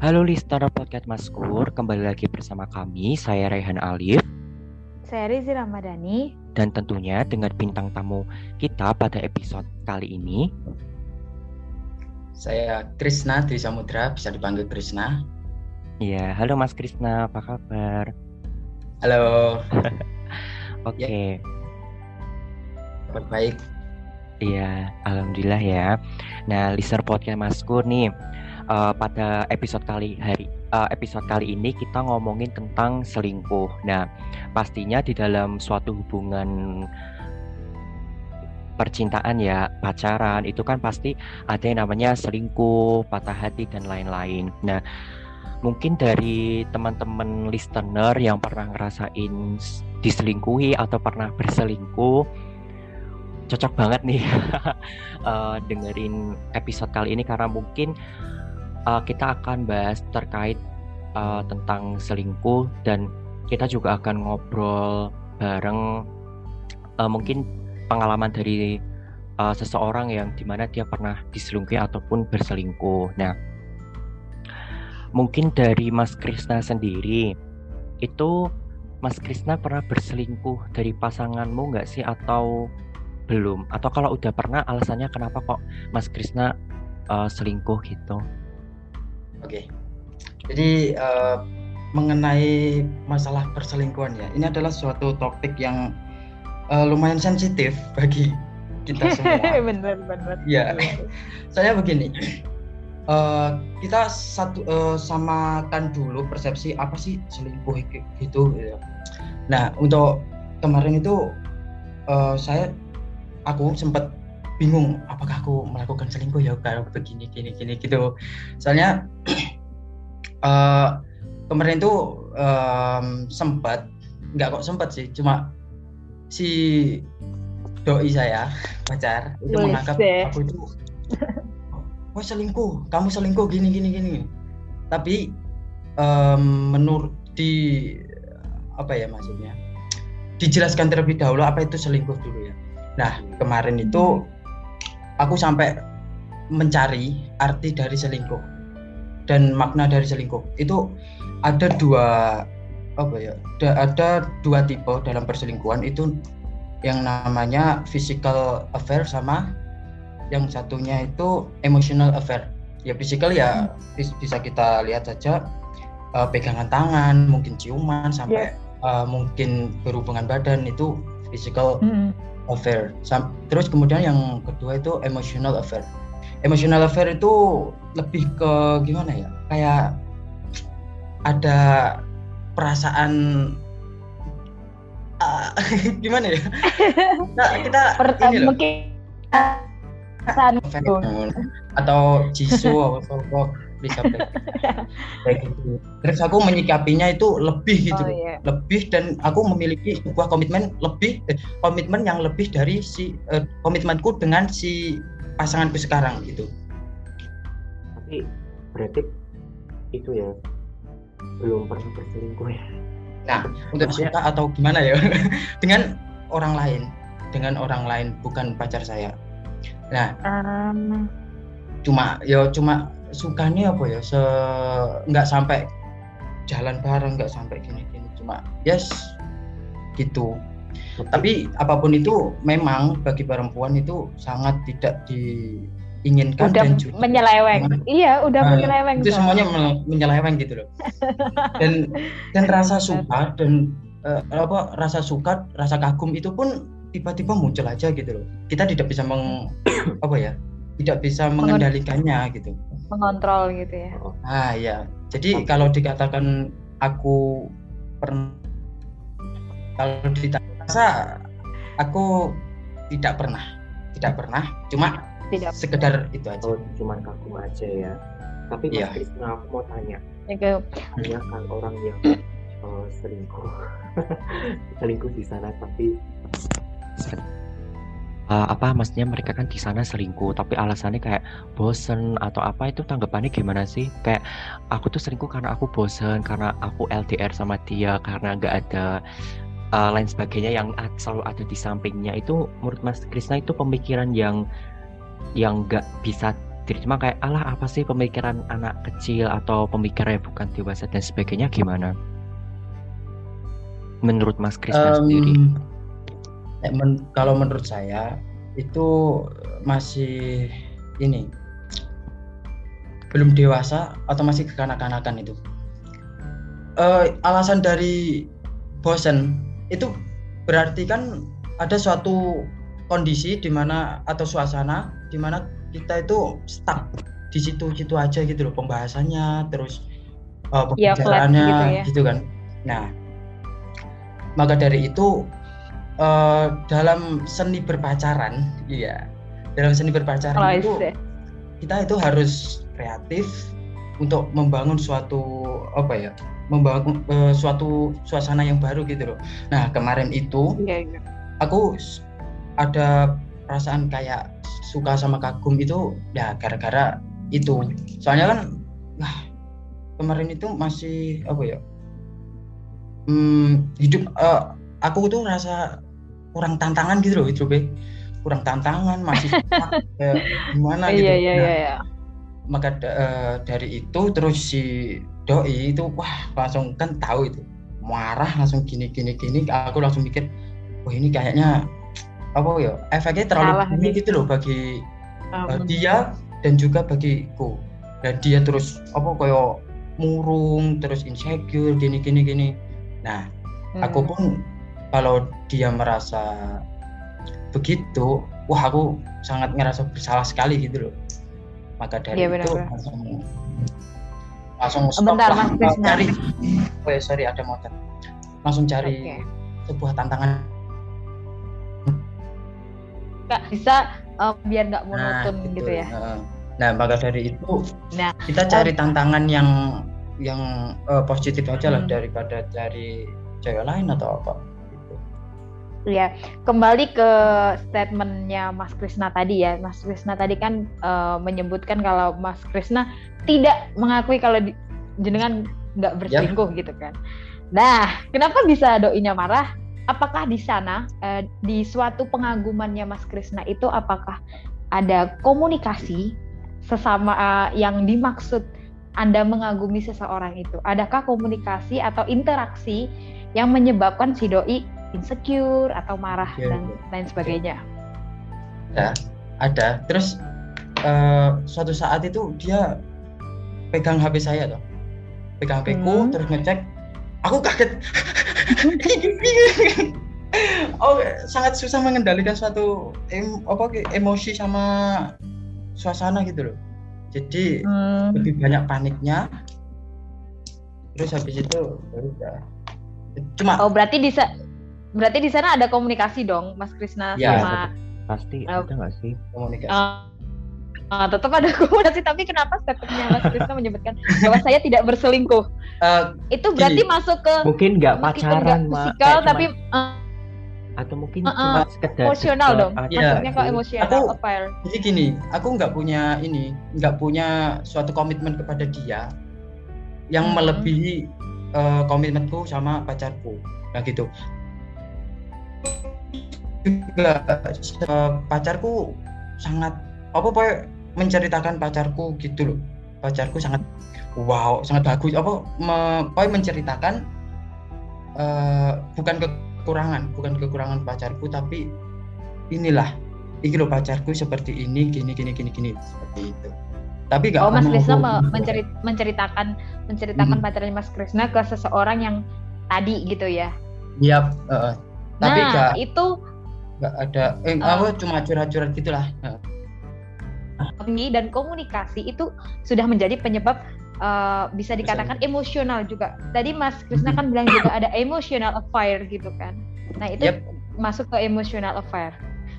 Halo listener podcast Maskur, kembali lagi bersama kami, saya Rehan Alif. Saya Rizi Ramadhani. Dan tentunya dengan bintang tamu kita pada episode kali ini. Saya Krisna Dwi Samudra, bisa dipanggil Krisna. Iya, halo Mas Krisna, apa kabar? Halo. Oke. Okay. Ya. baik. Iya, alhamdulillah ya. Nah, listener podcast Maskur nih, uh, pada episode kali hari uh, episode kali ini kita ngomongin tentang selingkuh. Nah, pastinya di dalam suatu hubungan percintaan ya pacaran itu kan pasti ada yang namanya selingkuh, patah hati dan lain-lain. Nah, mungkin dari teman-teman listener yang pernah ngerasain diselingkuhi atau pernah berselingkuh cocok banget nih uh, dengerin episode kali ini karena mungkin uh, kita akan bahas terkait uh, tentang selingkuh dan kita juga akan ngobrol bareng uh, mungkin pengalaman dari uh, seseorang yang di mana dia pernah diselingkuhi ataupun berselingkuh. Nah, mungkin dari Mas Krisna sendiri itu Mas Krisna pernah berselingkuh dari pasanganmu nggak sih atau belum? Atau kalau udah pernah alasannya kenapa kok Mas Krisna uh, selingkuh gitu? Oke. Jadi uh, mengenai masalah perselingkuhan ya, ini adalah suatu topik yang uh, lumayan sensitif bagi kita semua. bener bener. Ya, saya begini. Uh, kita satu uh, samakan dulu persepsi apa sih selingkuh gitu. Ya. Nah untuk kemarin itu uh, saya aku sempat bingung apakah aku melakukan selingkuh ya kalau begini gini gini gitu. Soalnya uh, kemarin tuh um, sempat nggak kok sempat sih cuma si doi saya pacar itu menganggap aku itu oh selingkuh kamu selingkuh gini gini gini. Tapi um, menurut di apa ya maksudnya dijelaskan terlebih dahulu apa itu selingkuh dulu ya nah kemarin itu aku sampai mencari arti dari selingkuh dan makna dari selingkuh itu ada dua apa ya ada, ada dua tipe dalam perselingkuhan itu yang namanya physical affair sama yang satunya itu emotional affair ya physical ya hmm. bisa kita lihat saja uh, pegangan tangan mungkin ciuman sampai yeah. uh, mungkin berhubungan badan itu physical hmm affair. Terus kemudian yang kedua itu emotional affair. Emotional affair itu lebih ke gimana ya? Kayak ada perasaan uh, gimana ya? Kita, kita Pertama, ini loh. mungkin atau jisu atau bisa kayak gitu. Terus aku menyikapinya itu lebih gitu oh, iya. lebih dan aku memiliki sebuah komitmen lebih eh, komitmen yang lebih dari si eh, komitmenku dengan si pasanganku sekarang gitu. Tapi berarti itu ya belum pernah berselingkuh ya. Nah untuk suka atau gimana ya? Dengan orang lain. Dengan orang lain bukan pacar saya. Nah um... cuma ya cuma sukanya apa ya? Se nggak sampai jalan bareng nggak sampai gini-gini. Cuma yes gitu. Tapi apa pun itu memang bagi perempuan itu sangat tidak diinginkan udah dan juga menyeleweng. Iya udah nah, menyeleweng itu semuanya menyeleweng gitu loh. Dan dan rasa suka dan uh, apa rasa suka rasa kagum itu pun tiba-tiba muncul aja gitu loh. Kita tidak bisa meng apa ya tidak bisa mengendalikannya gitu. mengontrol gitu ya. Ah ya jadi kalau dikatakan aku pernah kalau ditanya aku tidak pernah. Tidak pernah. Cuma tidak. sekedar itu aja. Oh, cuma kagum aja ya. Tapi mas ya. Krisna aku mau tanya. Ya, kan orang yang uh, selingkuh. Selingkuh di sana tapi uh, apa maksudnya mereka kan di sana selingkuh tapi alasannya kayak bosen atau apa itu tanggapannya gimana sih kayak aku tuh selingkuh karena aku bosen karena aku LDR sama dia karena nggak ada uh, lain sebagainya yang selalu ada di sampingnya itu menurut Mas Krisna itu pemikiran yang yang nggak bisa diterima kayak alah apa sih pemikiran anak kecil atau pemikirannya bukan dewasa dan sebagainya gimana? Menurut Mas Krisna Em, sendiri? Eh, men- kalau menurut saya itu masih ini belum dewasa atau masih kekanak-kanakan itu. Eh, alasan dari bosen itu berarti kan ada suatu kondisi di mana atau suasana di mana kita itu stuck di situ-situ aja gitu loh pembahasannya terus Ya, flat pembicaraannya gitu ya. gitu kan. Nah, maka dari itu eh, dalam seni berpacaran, iya, dalam seni berpacaran Oh, itu kita itu harus kreatif untuk membangun suatu apa ya, membangun eh, suatu suasana yang baru gitu loh. Nah kemarin itu Iya, iya. aku ada perasaan kayak suka sama kagum itu ya gara-gara itu. Soalnya kan, wah kemarin itu masih apa ya, hmm, hidup eh, aku tuh rasa kurang tantangan gitu loh itu Be. kurang tantangan masih kayak gimana gitu. Iya, iya, Nah, iya, iya. maka eh, dari itu terus si doi itu wah langsung kan tahu itu marah langsung gini gini gini aku langsung mikir wah ini kayaknya apa ya efeknya terlalu Salah nih. gitu loh bagi Um, eh, dia dan juga bagiku dan dia terus apa kayak murung terus insecure gini gini gini nah aku hmm. pun kalau dia merasa begitu wah aku sangat ngerasa bersalah sekali gitu loh maka dari Iya, itu benar-benar. langsung langsung stop Bentar, lah Mas cari oh ya sorry ada motor langsung cari Oke. sebuah tantangan Kak, bisa eh, biar nggak monoton betul. gitu ya. Heeh. nah maka dari itu Nah, kita cari tantangan yang yang eh, positif aja lah Hmm. daripada cari cewek lain atau apa gitu. Ya, kembali ke statementnya Mas Krisna tadi ya. Mas Krisna tadi kan eh, menyebutkan kalau Mas Krisna tidak mengakui kalau di- jenengan nggak berselingkuh gitu kan. Nah, kenapa bisa doinya marah? Apakah di sana eh, di suatu pengagumannya Mas Krisna itu apakah ada komunikasi sesama eh, yang dimaksud Anda mengagumi seseorang itu? Adakah komunikasi atau interaksi yang menyebabkan si doi insecure atau marah Oke, dan oke. lain sebagainya. ada terus eh, suatu saat itu dia pegang HP saya tuh pegang HP ku Hmm. terus ngecek aku kaget oh sangat susah mengendalikan suatu em, apa emosi sama suasana gitu loh jadi Hmm. lebih banyak paniknya terus habis itu ya udah cuma Oh berarti di berarti di sana ada komunikasi dong, Mas Krisna Ya, sama. Pasti Oh. ada nggak sih? komunikasi Eh, eh, tetap ada komunikasi, tapi kenapa statementnya Mas Krisna menyebutkan bahwa saya tidak berselingkuh? Eh, Itu berarti Gini. masuk ke Mungkin nggak pacaran, Mak. fisikal, Kayak tapi cuman- eh, atau mungkin Uh-uh. cuma sekedar emosional dong. Iya. Maksudnya ke sih. emosional Aku- affair. jadi gini aku nggak punya ini nggak punya suatu komitmen kepada dia yang Hmm. melebihi eh, komitmenku sama pacarku nah gitu juga pacarku sangat apa pokoknya menceritakan pacarku gitu loh pacarku sangat wow sangat bagus apa me, pokoknya menceritakan eh, bukan kekurangan bukan kekurangan pacarku tapi inilah iki loh pacarku seperti ini gini gini gini gini seperti itu tapi nggak Oh Mas Krisna mencerit- menceritakan menceritakan Hmm. pacarnya Mas Krisna ke seseorang yang tadi gitu ya. Iya, eh, tapi Nah nggak itu nggak ada eh Ah. apa cuma curhat-curhat gitulah ini dan komunikasi itu sudah menjadi penyebab uh, bisa dikatakan emosional juga. Tadi Mas Krisna kan bilang juga ada emotional affair gitu kan. Nah itu Yep. masuk ke emotional affair.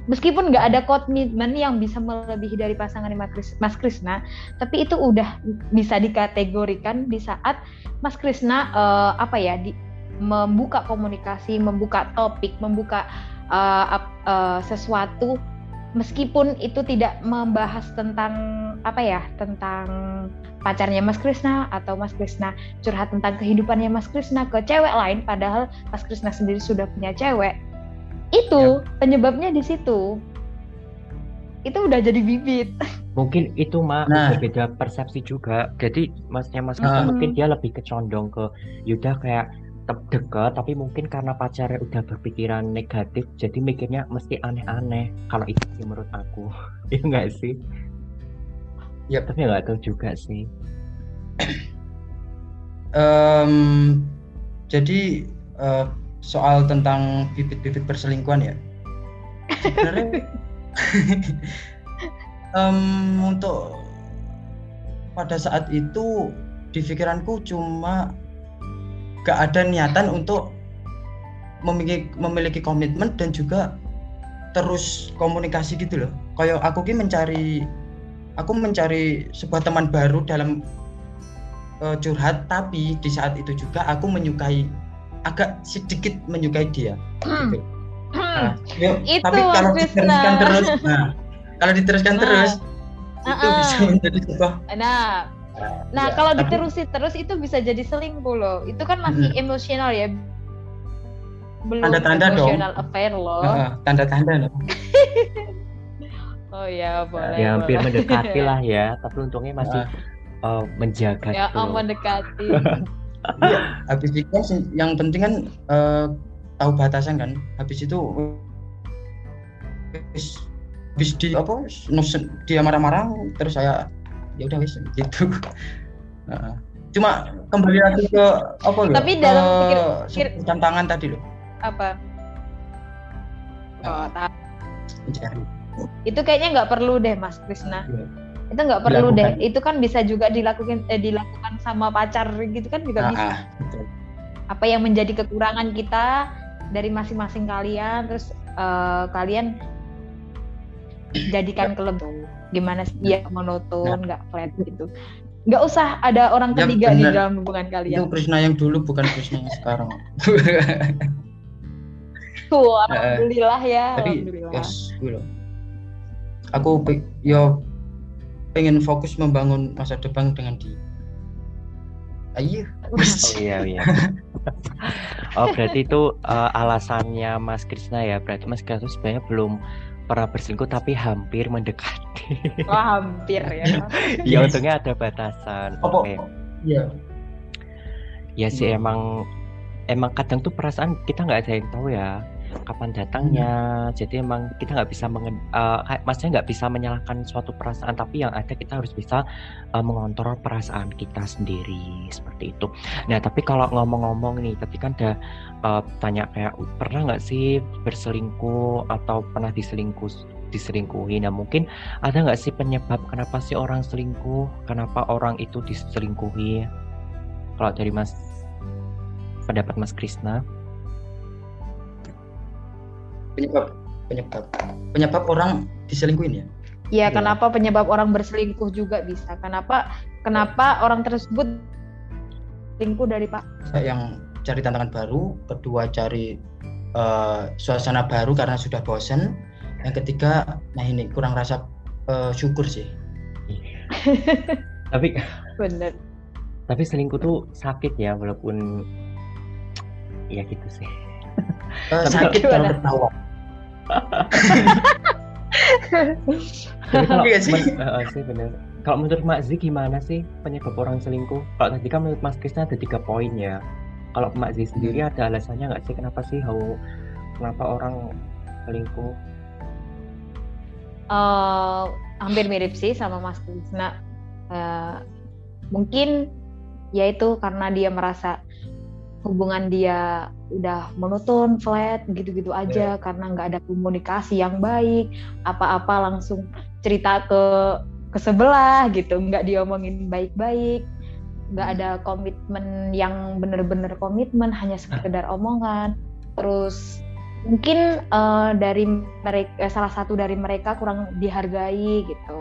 Meskipun nggak ada komitmen yang bisa melebihi dari pasangan Mas Krisna, tapi itu udah bisa dikategorikan di saat Mas Krisna uh, apa ya di, membuka komunikasi, membuka topik, membuka uh, uh, sesuatu meskipun itu tidak membahas tentang apa ya tentang pacarnya Mas Krisna atau Mas Krisna curhat tentang kehidupannya Mas Krisna ke cewek lain padahal Mas Krisna sendiri sudah punya cewek itu penyebabnya di situ itu udah jadi bibit mungkin itu mah Nah. beda persepsi juga jadi masnya mas Krisna Nah. mungkin dia lebih kecondong ke Yuda kayak tetap dekat tapi mungkin karena pacarnya udah berpikiran negatif jadi mikirnya mesti aneh-aneh kalau itu sih menurut aku iya enggak sih Yap. tapi nggak tahu juga sih Em, jadi eh, soal tentang bibit-bibit perselingkuhan ya. Sebenarnya em, untuk pada saat itu di pikiranku cuma gak ada niatan untuk memiliki memiliki komitmen dan juga terus komunikasi gitu loh. Kayak aku ki mencari aku mencari sebuah teman baru dalam eh, curhat tapi di saat itu juga aku menyukai agak sedikit menyukai dia gitu. Nah, yuk, Itu, tapi kalau diteruskan terus nah kalau diteruskan Nah. terus itu Uh-uh. bisa menjadi sebuah Nah, nah ya, kalau tapi- diterusin terus itu bisa jadi selingkuh loh. Itu kan masih Mm-mm. emosional ya. Belum Tanda-tanda dong. emotional affair loh. Heeh, tanda-tanda loh. Oh ya, boleh. ya hampir boleh. mendekati lah ya tapi untungnya masih eh, menjaga ya, gitu oh, mendekati. Iya, habis itu yang penting kan eh, tahu batasan kan habis itu habis di apa dia marah-marah terus saya ya udah wis gitu Heeh. cuma kembali lagi ke apa loh Tapi dalam pikir- pikir- tantangan tadi loh Apa? Oh, mencari itu kayaknya nggak perlu deh, Mas Krisna. Iya. Itu nggak perlu Dilakukan. deh. Itu kan bisa juga dilakukan eh, dilakukan sama pacar gitu kan juga bisa. Ah, betul. apa yang menjadi kekurangan kita dari masing-masing kalian terus eh, kalian jadikan kelebihan gimana sih? Ya monoton nggak. flat gitu. Nggak usah ada orang Ya, ketiga di benar. dalam hubungan itu kalian. Krishna yang dulu bukan Krishna yang sekarang. Tuh alhamdulillah ya tapi alhamdulillah. yes aku yo pengen fokus membangun masa depan dengan dia. Ayo Oh iya iya. oh berarti itu eh, alasannya Mas Krisna ya. Berarti Mas Krisna itu sebenarnya belum pernah berselingkuh tapi hampir mendekati. wah hampir ya ya untungnya ada batasan. Oke. iya Ya sih Hmm. emang emang kadang tuh perasaan kita nggak ada yang tahu ya kapan datangnya. Jadi emang kita nggak bisa eh, kayak- maksudnya nggak bisa menyalahkan suatu perasaan tapi yang ada kita harus bisa eh, mengontrol perasaan kita sendiri seperti itu. Nah tapi kalau ngomong-ngomong nih, tadi kan udah eh, tanya kayak pernah nggak sih berselingkuh atau pernah diselingkuh diselingkuhi. Nah mungkin ada nggak sih penyebab kenapa sih orang selingkuh? Kenapa orang itu diselingkuhi? Kalau dari Mas pendapat Mas Krisna? Penyebab. Penyebab. Penyebab orang diselingkuhin ya? Ya Iya. kenapa penyebab orang berselingkuh juga bisa? Kenapa kenapa orang tersebut selingkuh dari pak? Yang cari tantangan baru kedua cari eh, suasana baru karena sudah bosen. Yang ketiga nah ini kurang rasa eh, syukur sih. Tapi bener. tapi selingkuh tuh sakit ya walaupun ya gitu sih. Eh, sakit kalau- ketawa kalau Iya sih. men- sih bener. Kalau menurut Mak Zi gimana sih penyebab orang selingkuh? Kalau tadi kan menurut Mas Krisna ada tiga poin ya. Kalau Mak Zi sendiri ada alasannya nggak sih kenapa sih how, kenapa orang selingkuh? eh, hampir mirip sih sama Mas Krisna. Eh, mungkin yaitu karena dia merasa hubungan dia udah monoton, flat, gitu-gitu aja karena nggak ada komunikasi yang baik, apa-apa langsung cerita ke ke sebelah gitu, nggak diomongin baik-baik, nggak ada komitmen yang bener-bener komitmen, hanya sekedar omongan. Terus mungkin eh, dari mereka salah satu dari mereka kurang dihargai gitu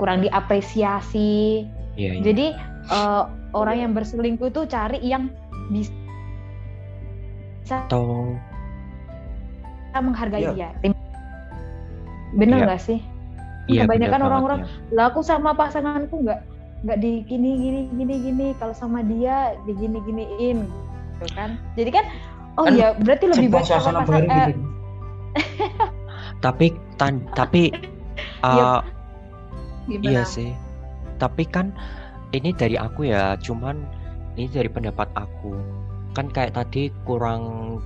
kurang diapresiasi Iya, iya. jadi eh, orang yang berselingkuh itu cari yang bisa Atau menghargai Iya. dia bener Iya. nggak sih iya kebanyakan orang-orang ya. lah aku sama pasanganku nggak nggak di gini gini gini gini kalau sama dia di gini giniin gitu kan jadi kan oh Kan ya berarti lebih baik sama pasangan baru gitu Tapi tan tapi uh, Gimana? Iya sih. Tapi kan ini dari aku ya, cuman ini dari pendapat aku. Kan kayak tadi kurang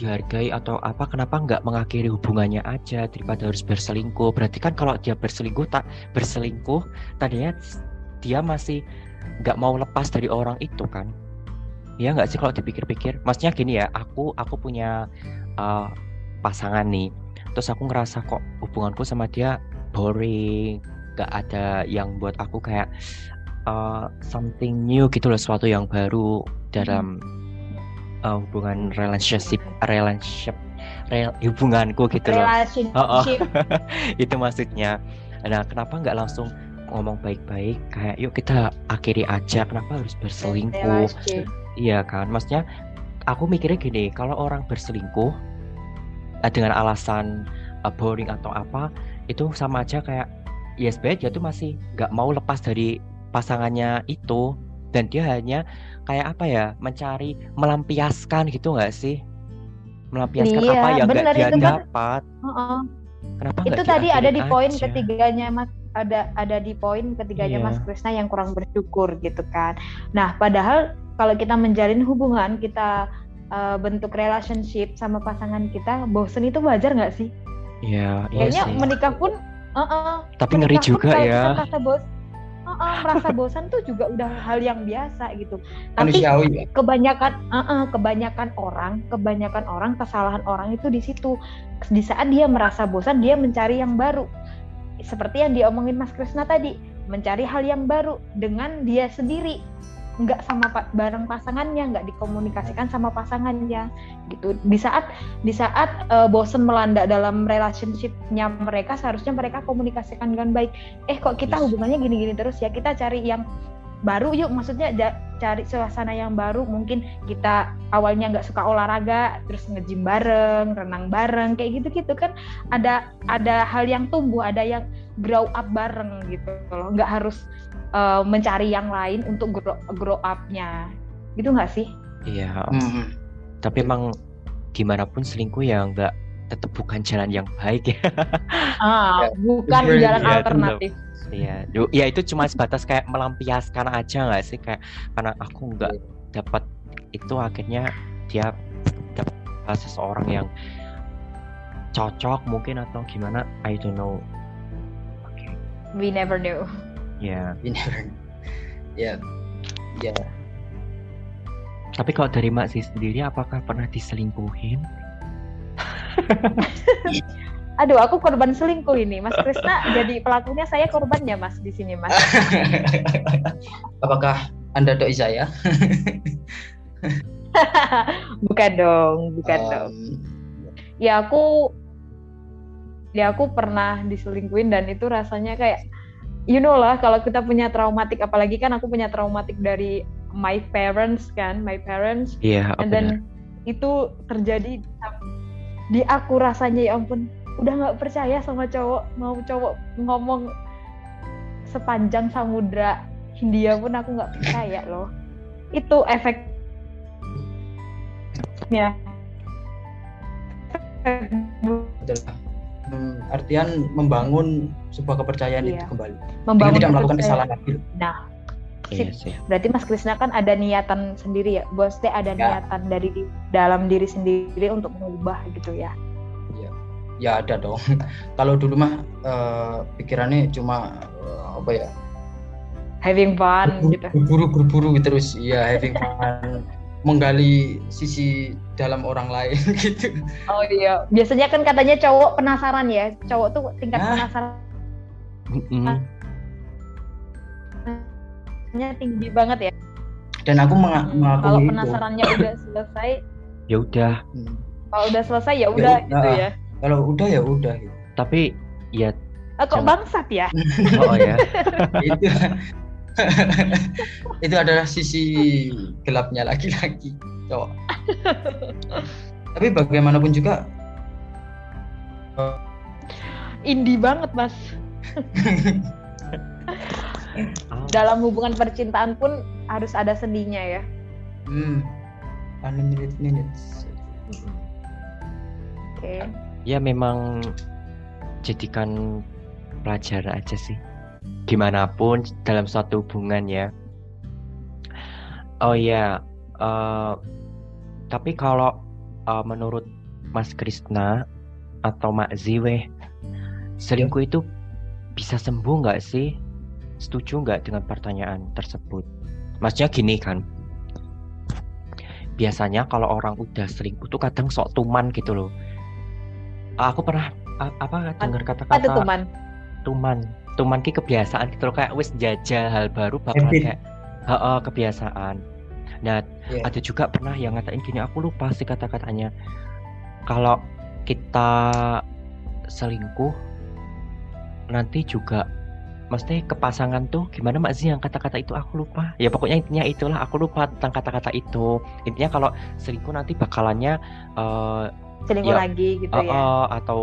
dihargai atau apa kenapa nggak mengakhiri hubungannya aja? Daripada harus berselingkuh. Berarti kan kalau dia berselingkuh tak berselingkuh tadinya dia masih nggak mau lepas dari orang itu kan? Ya nggak sih kalau dipikir-pikir? Maksudnya gini ya aku aku punya uh, pasangan nih. Terus aku ngerasa kok hubunganku sama dia boring nggak ada yang buat aku kayak uh, something new gitu loh sesuatu yang baru dalam uh, hubungan relationship relationship rel, hubunganku gitu loh. Relationship. Oh, oh. itu maksudnya. Nah kenapa nggak langsung ngomong baik-baik? Kayak yuk kita akhiri aja. Kenapa harus berselingkuh? Iya kan? Maksudnya aku mikirnya gini kalau orang berselingkuh eh, dengan alasan uh, boring atau apa itu sama aja kayak ya sebenarnya dia tuh masih nggak mau lepas dari pasangannya itu dan dia hanya kayak apa ya mencari melampiaskan gitu nggak sih melampiaskan Iya, apa yang nggak dia itu kan- dapat Heeh. kenapa nggak Itu tadi ada di poin aja? ketiganya Mas ada ada di poin ketiganya Iya. Mas Krisna yang kurang bersyukur gitu kan. Nah, padahal kalau kita menjalin hubungan, kita uh, bentuk relationship sama pasangan kita, bosen itu wajar nggak sih? Iya, iya Kayaknya sih. menikah pun, uh-uh, Tapi ngeri pun juga kalau ya. Kita merasa uh-uh, merasa bosan tuh juga udah hal yang biasa gitu. Tapi manusiawi ya. kebanyakan uh-uh, kebanyakan orang kebanyakan orang kesalahan orang itu di situ di saat dia merasa bosan dia mencari yang baru seperti yang diomongin Mas Krisna tadi mencari hal yang baru dengan dia sendiri nggak sama pa- bareng pasangannya nggak dikomunikasikan sama pasangannya gitu. Di saat di saat uh, bosen melanda dalam relationshipnya mereka seharusnya mereka komunikasikan dengan baik. Eh kok kita Yes. hubungannya gini-gini terus ya? Kita cari yang baru yuk maksudnya cari suasana yang baru. Mungkin kita awalnya nggak suka olahraga terus nge-gym bareng renang bareng kayak gitu-gitu kan. Ada ada hal yang tumbuh ada yang grow up bareng gitu loh. Nggak harus uh, mencari yang lain untuk grow, grow up-nya. Gitu nggak sih? Iya, Hmm. tapi emang gimana pun selingkuh ya nggak tetap bukan jalan yang baik ya. ah Ya, bukan jalan ya, alternatif. Iya, Du- ya itu cuma sebatas kayak melampiaskan aja nggak sih? Kayak karena aku nggak dapat itu akhirnya dia dapat seseorang yang cocok mungkin atau gimana I don't know. Oke, we never know ya. We never- ya. Ya. Tapi kalau dari Mak sih sendiri apakah pernah diselingkuhin? aduh aku korban selingkuh ini. Mas Krisna jadi pelakunya saya korbannya Mas di sini Mas? Apakah anda doi saya? Bukan dong bukan Um, dong. Ya aku ya aku pernah diselingkuhin dan itu rasanya kayak you know lah kalau kita punya traumatik apalagi kan aku punya traumatik dari my parents kan my parents. Iya, and then itu terjadi di aku rasanya ya ampun udah nggak percaya sama cowok mau cowok ngomong sepanjang samudra Hindia pun aku nggak percaya loh. Itu efeknya adalah hmm, artian membangun sebuah kepercayaan Iya. itu kembali. Dengan membangun tidak melakukan kesalahan lagi Nah, Iya sih. berarti Mas Krisna kan ada niatan sendiri ya, bos teh ada Ya. niatan dari di, dalam diri sendiri untuk mengubah gitu ya. ya ada dong. Kalau dulu mah eh, pikirannya cuma eh, apa ya? Having fun gitu. berburu berburu terus. Ya having fun. Menggali sisi dalam orang lain gitu. Oh iya, biasanya kan katanya cowok penasaran ya, cowok tuh tingkat Nah. Penasarannya Mm-mm. tinggi banget ya. dan aku menga- Hmm, mengakui kalau itu penasarannya udah selesai, Ya udah, Hmm. kalau udah selesai ya udah gitu ya. kalau udah ya udah gitu. tapi ya Ah, kok Jangan- bangsat ya? oh ya. itu itu adalah sisi gelapnya laki-laki cowok tapi bagaimanapun juga Indie banget mas. Dalam hubungan percintaan pun harus ada sendinya ya. hmm, minutes Oke. ya memang jadikan pelajaran aja sih. gimana pun dalam suatu hubungan ya oh ya uh, tapi kalau uh, menurut Mas Krisna atau Mak Ziwe selingkuh itu bisa sembuh nggak sih? Setuju nggak dengan pertanyaan tersebut? Maksudnya gini kan biasanya kalau orang udah selingkuh tuh kadang sok tuman gitu loh. Aku pernah apa dengar kata-kata tuman? tuman. Tuman ki kebiasaan gitu loh kayak wis jajal hal baru bakal kayak he -he, kebiasaan. Nah yeah. ada juga pernah yang ngatain gini aku lupa sih kata-katanya. Kalau kita selingkuh nanti juga mesti ke pasangan tuh gimana Mak Zi yang kata-kata itu? Aku lupa. Ya pokoknya intinya itulah. Aku lupa tentang kata-kata itu. Intinya kalau selingkuh nanti bakalannya uh, selingkuh ya, lagi gitu uh, ya? uh, atau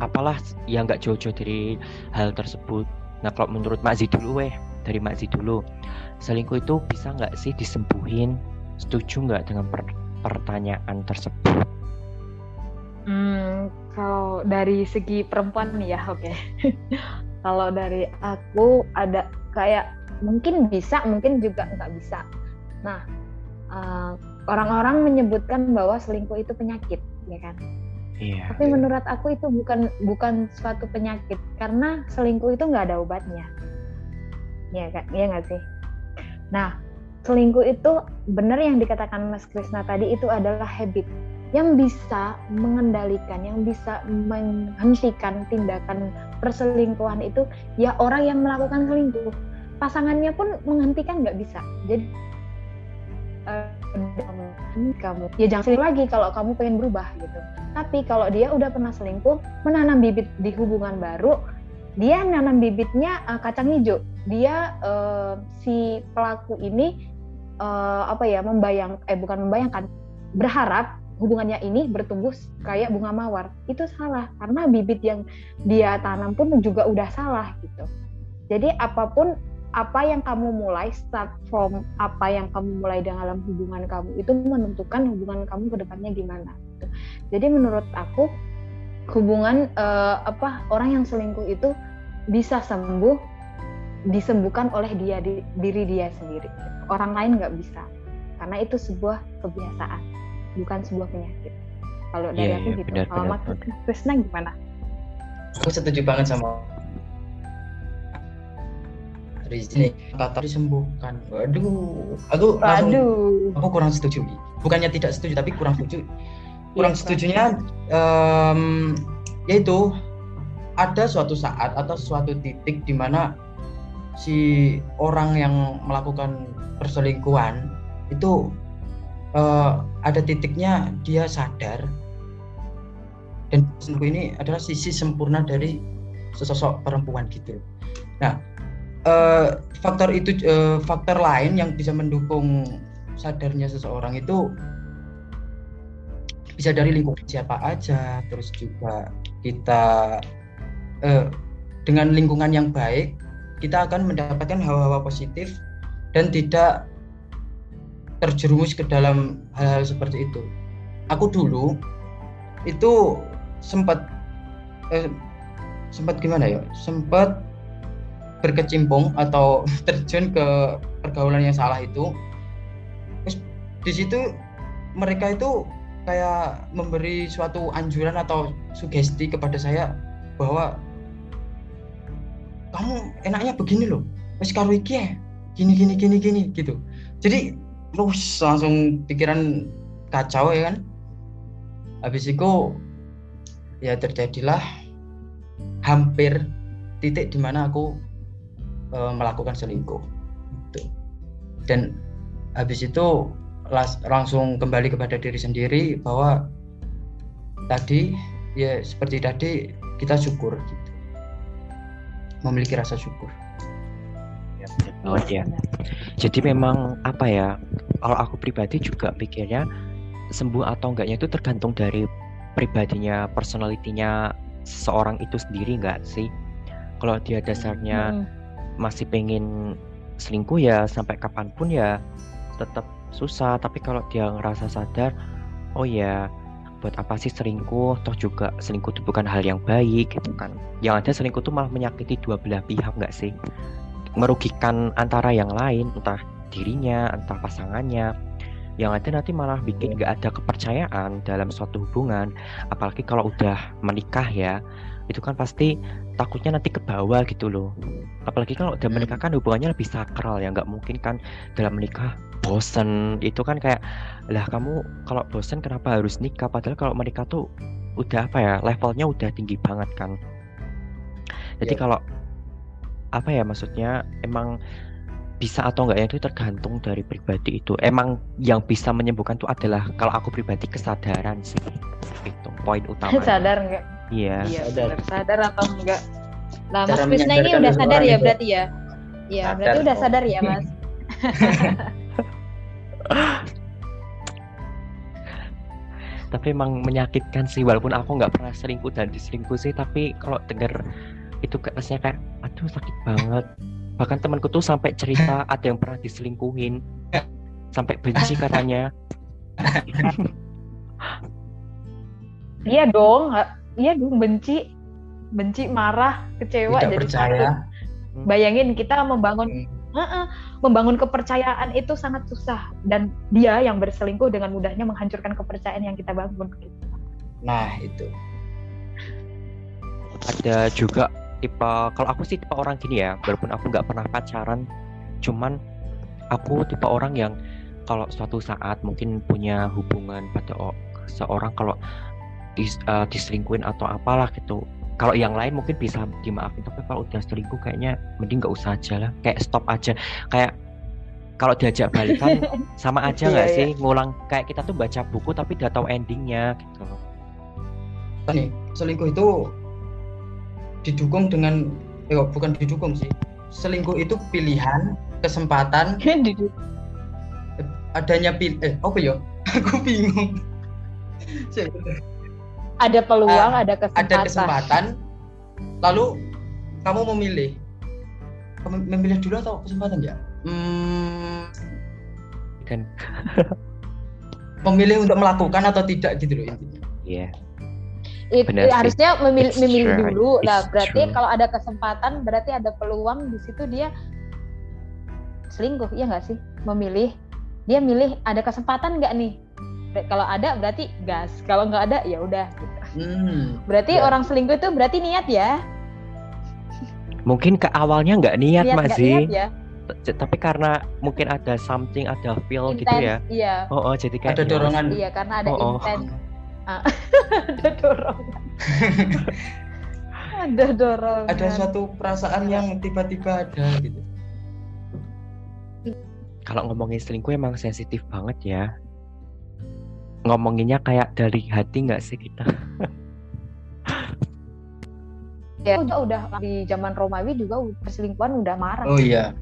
apalah yang nggak jauh-jauh dari hal tersebut. Nah kalau menurut Mak Zi dulu weh dari Mak Zi dulu selingkuh itu bisa nggak sih disembuhin? Setuju nggak dengan per pertanyaan tersebut? Hmm, kalau dari segi perempuan nih ya, oke. Okay. kalau dari aku ada kayak mungkin bisa, mungkin juga nggak bisa. Nah, eh, orang-orang menyebutkan bahwa selingkuh itu penyakit, ya kan? Iya. Tapi menurut aku itu bukan bukan suatu penyakit karena selingkuh itu nggak ada obatnya. Ya kan? Iya nggak sih? Nah, selingkuh itu benar yang dikatakan Mas Krisna tadi itu adalah habit yang bisa mengendalikan, yang bisa menghentikan tindakan perselingkuhan itu ya orang yang melakukan selingkuh. Pasangannya pun menghentikan nggak bisa. Jadi uh, kamu ya jangan selingkuh lagi kalau kamu pengen berubah gitu. Tapi kalau dia udah pernah selingkuh, menanam bibit di hubungan baru, dia nanam bibitnya uh, kacang hijau. Dia uh, si pelaku ini uh, apa ya membayang eh bukan membayangkan berharap hubungannya ini bertumbuh kayak bunga mawar. Itu salah karena bibit yang dia tanam pun juga udah salah gitu. Jadi apa pun apa yang kamu mulai start from apa yang kamu mulai dalam hubungan kamu itu menentukan hubungan kamu ke depannya gimana gitu. jadi menurut aku hubungan uh, apa orang yang selingkuh itu bisa sembuh disembuhkan oleh dia di, diri dia sendiri. Orang lain nggak bisa karena itu sebuah kebiasaan bukan sebuah penyakit. Kalau dari yeah, aku yeah, gitu. Benar, Kalau Mas Krisna gimana? Aku setuju banget sama Rizky kata disembuhkan. Waduh, aku Waduh. aku kurang setuju. Bukannya tidak setuju, tapi kurang setuju. Kurang yeah, setujunya um, yaitu ada suatu saat atau suatu titik di mana si orang yang melakukan perselingkuhan itu uh, ada titiknya dia sadar dan selingkuh ini adalah sisi sempurna dari sesosok perempuan gitu. Nah, uh, faktor itu uh, faktor lain yang bisa mendukung sadarnya seseorang itu bisa dari lingkungan siapa aja, terus juga kita uh, dengan lingkungan yang baik kita akan mendapatkan hawa-hawa positif dan tidak terjerumus ke dalam hal-hal seperti itu. Aku dulu itu sempat eh, sempat gimana ya? Sempat berkecimpung atau terjun ke pergaulan yang salah itu. Terus di situ mereka itu kayak memberi suatu anjuran atau sugesti kepada saya bahwa kamu enaknya begini loh, wes karo iki ya, gini gini gini gini gitu. Jadi terus langsung pikiran kacau ya kan. Habis itu ya terjadilah hampir titik di mana aku e, melakukan selingkuh itu dan habis itu las, langsung kembali kepada diri sendiri bahwa tadi ya seperti tadi kita syukur gitu. Memiliki rasa syukur Oh ya. Jadi memang apa ya? Kalau aku pribadi juga pikirnya sembuh atau enggaknya itu tergantung dari pribadinya, personalitinya seorang itu sendiri enggak sih? Kalau dia dasarnya hmm. masih pengen selingkuh ya sampai kapan pun ya tetap susah. Tapi kalau dia ngerasa sadar, oh ya buat apa sih selingkuh toh juga selingkuh itu bukan hal yang baik gitu kan yang ada selingkuh itu malah menyakiti dua belah pihak nggak sih merugikan antara yang lain entah dirinya entah pasangannya. Yang ada nanti malah bikin nggak ada kepercayaan dalam suatu hubungan. Apalagi kalau udah menikah ya itu kan pasti takutnya nanti ke bawah gitu loh. Apalagi kalau udah menikah kan hubungannya lebih sakral ya nggak mungkin kan dalam menikah bosen. Itu kan kayak lah kamu kalau bosen kenapa harus nikah? Padahal kalau menikah tuh udah apa ya levelnya udah tinggi banget kan. Jadi yeah. kalau apa ya maksudnya emang bisa atau enggak ya itu tergantung dari pribadi itu. Emang yang bisa menyembuhkan itu adalah kalau aku pribadi kesadaran sih. Itu poin utama. sadar enggak? Iya. Iya, sadar. sadar atau enggak? Nah, Mas Krisna ini udah sadar ya berarti ya? Iya, berarti udah sadar ya, Mas. tapi emang menyakitkan sih walaupun aku nggak pernah selingkuh dan diselingkuh sih tapi kalau dengar itu rasanya kayak aduh sakit banget. Bahkan temanku tuh sampai cerita ada yang pernah diselingkuhin. Sampai benci katanya. Iya dong iya dong benci. Benci marah kecewa Tidak jadi percaya. Satu. bayangin kita membangun hmm. uh -uh, membangun kepercayaan itu sangat susah. Dan dia yang berselingkuh dengan mudahnya menghancurkan kepercayaan yang kita bangun. Nah itu. Ada juga tipe kalau aku sih tipe orang gini ya walaupun aku nggak pernah pacaran cuman aku tipe orang yang kalau suatu saat mungkin punya hubungan pada seorang kalau dis, uh, diselingkuin atau apalah gitu kalau yang lain mungkin bisa dimaafin tapi kalau udah selingkuh kayaknya mending nggak usah aja lah kayak stop aja kayak kalau diajak balikan sama aja iya, nggak iya, sih iya. ngulang kayak kita tuh baca buku tapi udah tahu endingnya gitu nih selingkuh itu didukung dengan eh bukan didukung sih. Selingkuh itu pilihan kesempatan adanya pil eh apa ya? Aku bingung. Ada peluang uh, ada kesempatan ada kesempatan. lalu kamu memilih. Kamu memilih dulu atau kesempatan ya? Hmm, kan memilih untuk melakukan atau tidak gitu loh intinya. Iya. yeah It, Benar harusnya memilih, memilih dulu lah. Berarti true. kalau ada kesempatan berarti ada peluang di situ dia selingkuh ya nggak sih? Memilih. Dia milih ada kesempatan nggak nih? Kalau ada berarti gas. Kalau nggak ada ya udah. Gitu. hmm, berarti ya. orang selingkuh itu berarti niat ya? Mungkin ke awalnya nggak niat, niat masih ya? tapi karena mungkin ada something ada feel Intense, gitu ya. iya. oh, oh jadi kayak ada dorongan. Iya karena ada oh, oh. ada dorongan. Ada dorongan. Ada suatu perasaan yang tiba-tiba ada gitu. Kalau ngomongin selingkuh emang sensitif banget ya. Ngomonginnya kayak dari hati nggak sih kita? Ya udah udah. Di zaman Romawi juga perselingkuhan udah marah. Oh iya.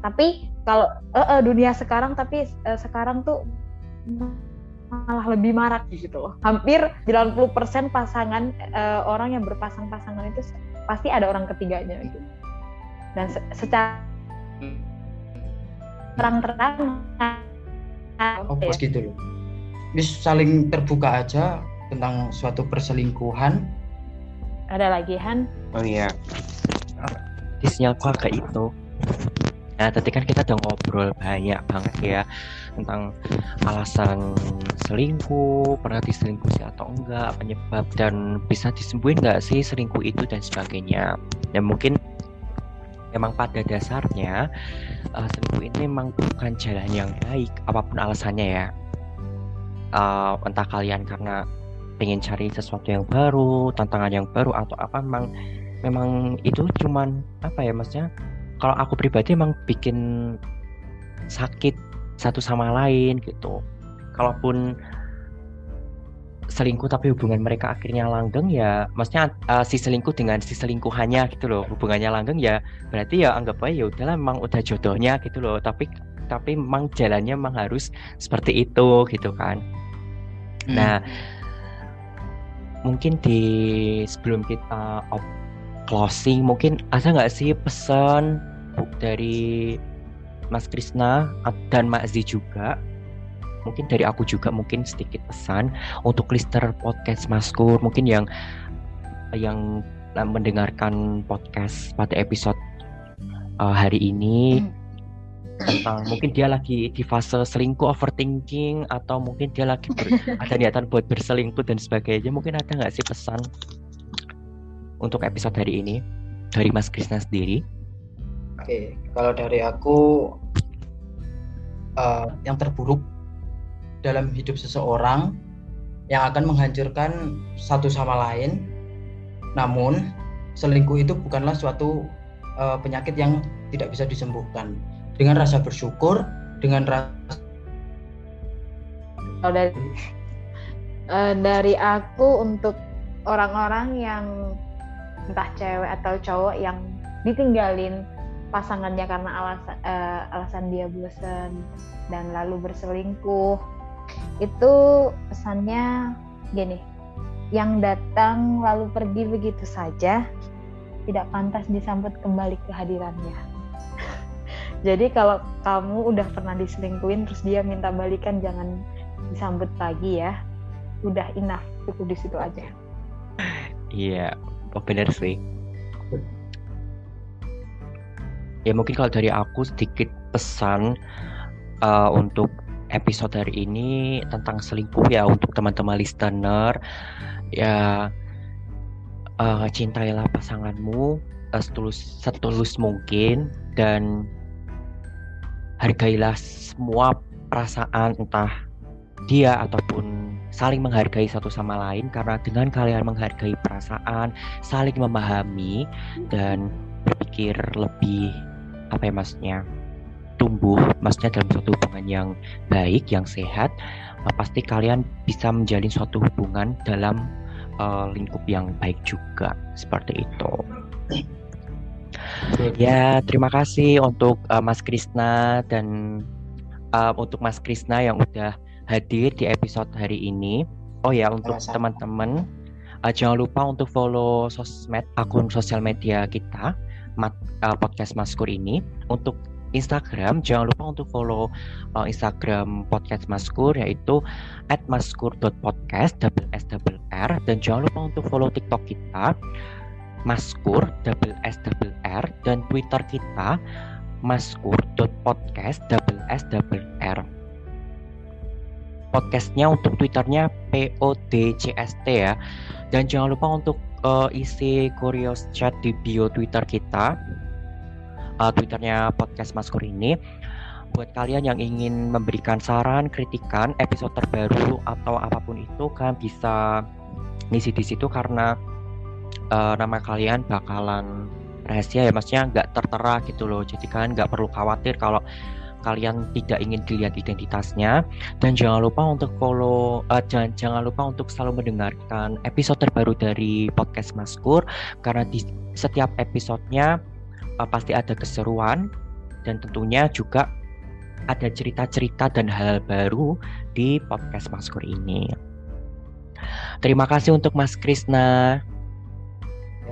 Tapi kalau uh, uh, dunia sekarang tapi uh, sekarang tuh malah lebih marak gitu loh. Hampir 90% pasangan uh, orang yang berpasang-pasangan itu pasti ada orang ketiganya gitu. Dan se secara terang-terang oh, ya. gitu loh. Ini saling terbuka aja tentang suatu perselingkuhan. Ada lagi Han? Oh iya. Di sinyal kayak itu. Nah, tadi kan kita udah ngobrol banyak banget ya tentang alasan selingkuh, pernah diselingkuh sih atau enggak, penyebab dan bisa disembuhin nggak sih selingkuh itu dan sebagainya. Ya mungkin memang pada dasarnya uh, selingkuh ini memang bukan jalan yang baik apa pun alasannya ya. Uh, entah kalian karena pengen cari sesuatu yang baru, tantangan yang baru atau apa memang memang itu cuman apa ya maksudnya kalau aku pribadi emang bikin sakit satu sama lain gitu. Kalaupun selingkuh tapi hubungan mereka akhirnya langgeng ya maksudnya uh, si selingkuh dengan si selingkuhannya gitu loh hubungannya langgeng ya berarti ya anggap aja ya udahlah memang udah jodohnya gitu loh. Tapi tapi memang jalannya memang harus seperti itu gitu kan. Hmm. nah mungkin di sebelum kita closing mungkin ada nggak sih pesan dari Mas Krisna dan Mak Z juga mungkin dari aku juga mungkin sedikit pesan untuk listener podcast Maskur mungkin yang yang mendengarkan podcast pada episode uh, hari ini hmm. tentang mungkin dia lagi di fase selingkuh overthinking atau mungkin dia lagi ber, ada niatan buat berselingkuh dan sebagainya mungkin ada nggak sih pesan untuk episode hari ini dari Mas Krisna sendiri? Oke, kalau dari aku uh, yang terburuk dalam hidup seseorang yang akan menghancurkan satu sama lain. Namun selingkuh itu bukanlah suatu uh, penyakit yang tidak bisa disembuhkan. Dengan rasa bersyukur, dengan rasa oh, dari uh, dari aku untuk orang-orang yang entah cewek atau cowok yang ditinggalin pasangannya karena alasan uh, alasan dia bosan dan lalu berselingkuh. Itu pesannya gini yang datang lalu pergi begitu saja tidak pantas disambut kembali kehadirannya. Jadi kalau kamu udah pernah diselingkuin terus dia minta balikan jangan disambut lagi ya. Udah enough cukup di situ aja. Iya oh benar sih ya mungkin kalau dari aku sedikit pesan uh, untuk episode hari ini tentang selingkuh ya untuk teman-teman listener. Ya uh, cintailah pasanganmu uh, setulus setulus mungkin dan hargailah semua perasaan entah dia ataupun saling menghargai satu sama lain. Karena dengan kalian menghargai perasaan saling memahami dan berpikir lebih apa ya maksudnya tumbuh maksudnya dalam suatu hubungan yang baik yang sehat uh, pasti kalian bisa menjalin suatu hubungan dalam uh, lingkup yang baik juga seperti itu. Ya terima kasih untuk uh, Mas Krisna dan uh, untuk Mas Krisna yang udah hadir di episode hari ini. Oh ya untuk teman-teman uh, jangan lupa untuk follow sosmed akun sosial media kita mat, uh, podcast Maskur ini. Untuk Instagram jangan lupa untuk follow uh, Instagram podcast Maskur yaitu @maskur.podcast double s double r. Dan jangan lupa untuk follow TikTok kita Maskur double s double r. Dan Twitter kita maskur.podcast double s double r. Podcastnya untuk twitternya PODCST ya. Dan jangan lupa untuk uh, isi curious chat di bio Twitter kita, uh, Twitternya podcast Maskur ini. Buat kalian yang ingin memberikan saran, kritikan, episode terbaru atau apa pun itu, kalian bisa ngisi di situ karena uh, nama kalian bakalan rahasia ya, maksudnya nggak tertera gitu loh. Jadi kalian nggak perlu khawatir kalau kalian tidak ingin dilihat identitasnya dan jangan lupa untuk follow uh, jangan jangan lupa untuk selalu mendengarkan episode terbaru dari podcast Maskur karena di setiap episodenya uh, pasti ada keseruan dan tentunya juga ada cerita-cerita dan hal baru di podcast Maskur ini. Terima kasih untuk Mas Krisna.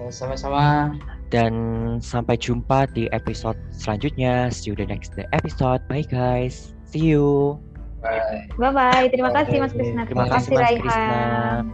Sama-sama dan sampai jumpa di episode selanjutnya. See you the next episode. Bye guys. See you. Bye. Bye bye. Terima kasih Mas Krisna. Terima, Terima kasih Mas Krisna.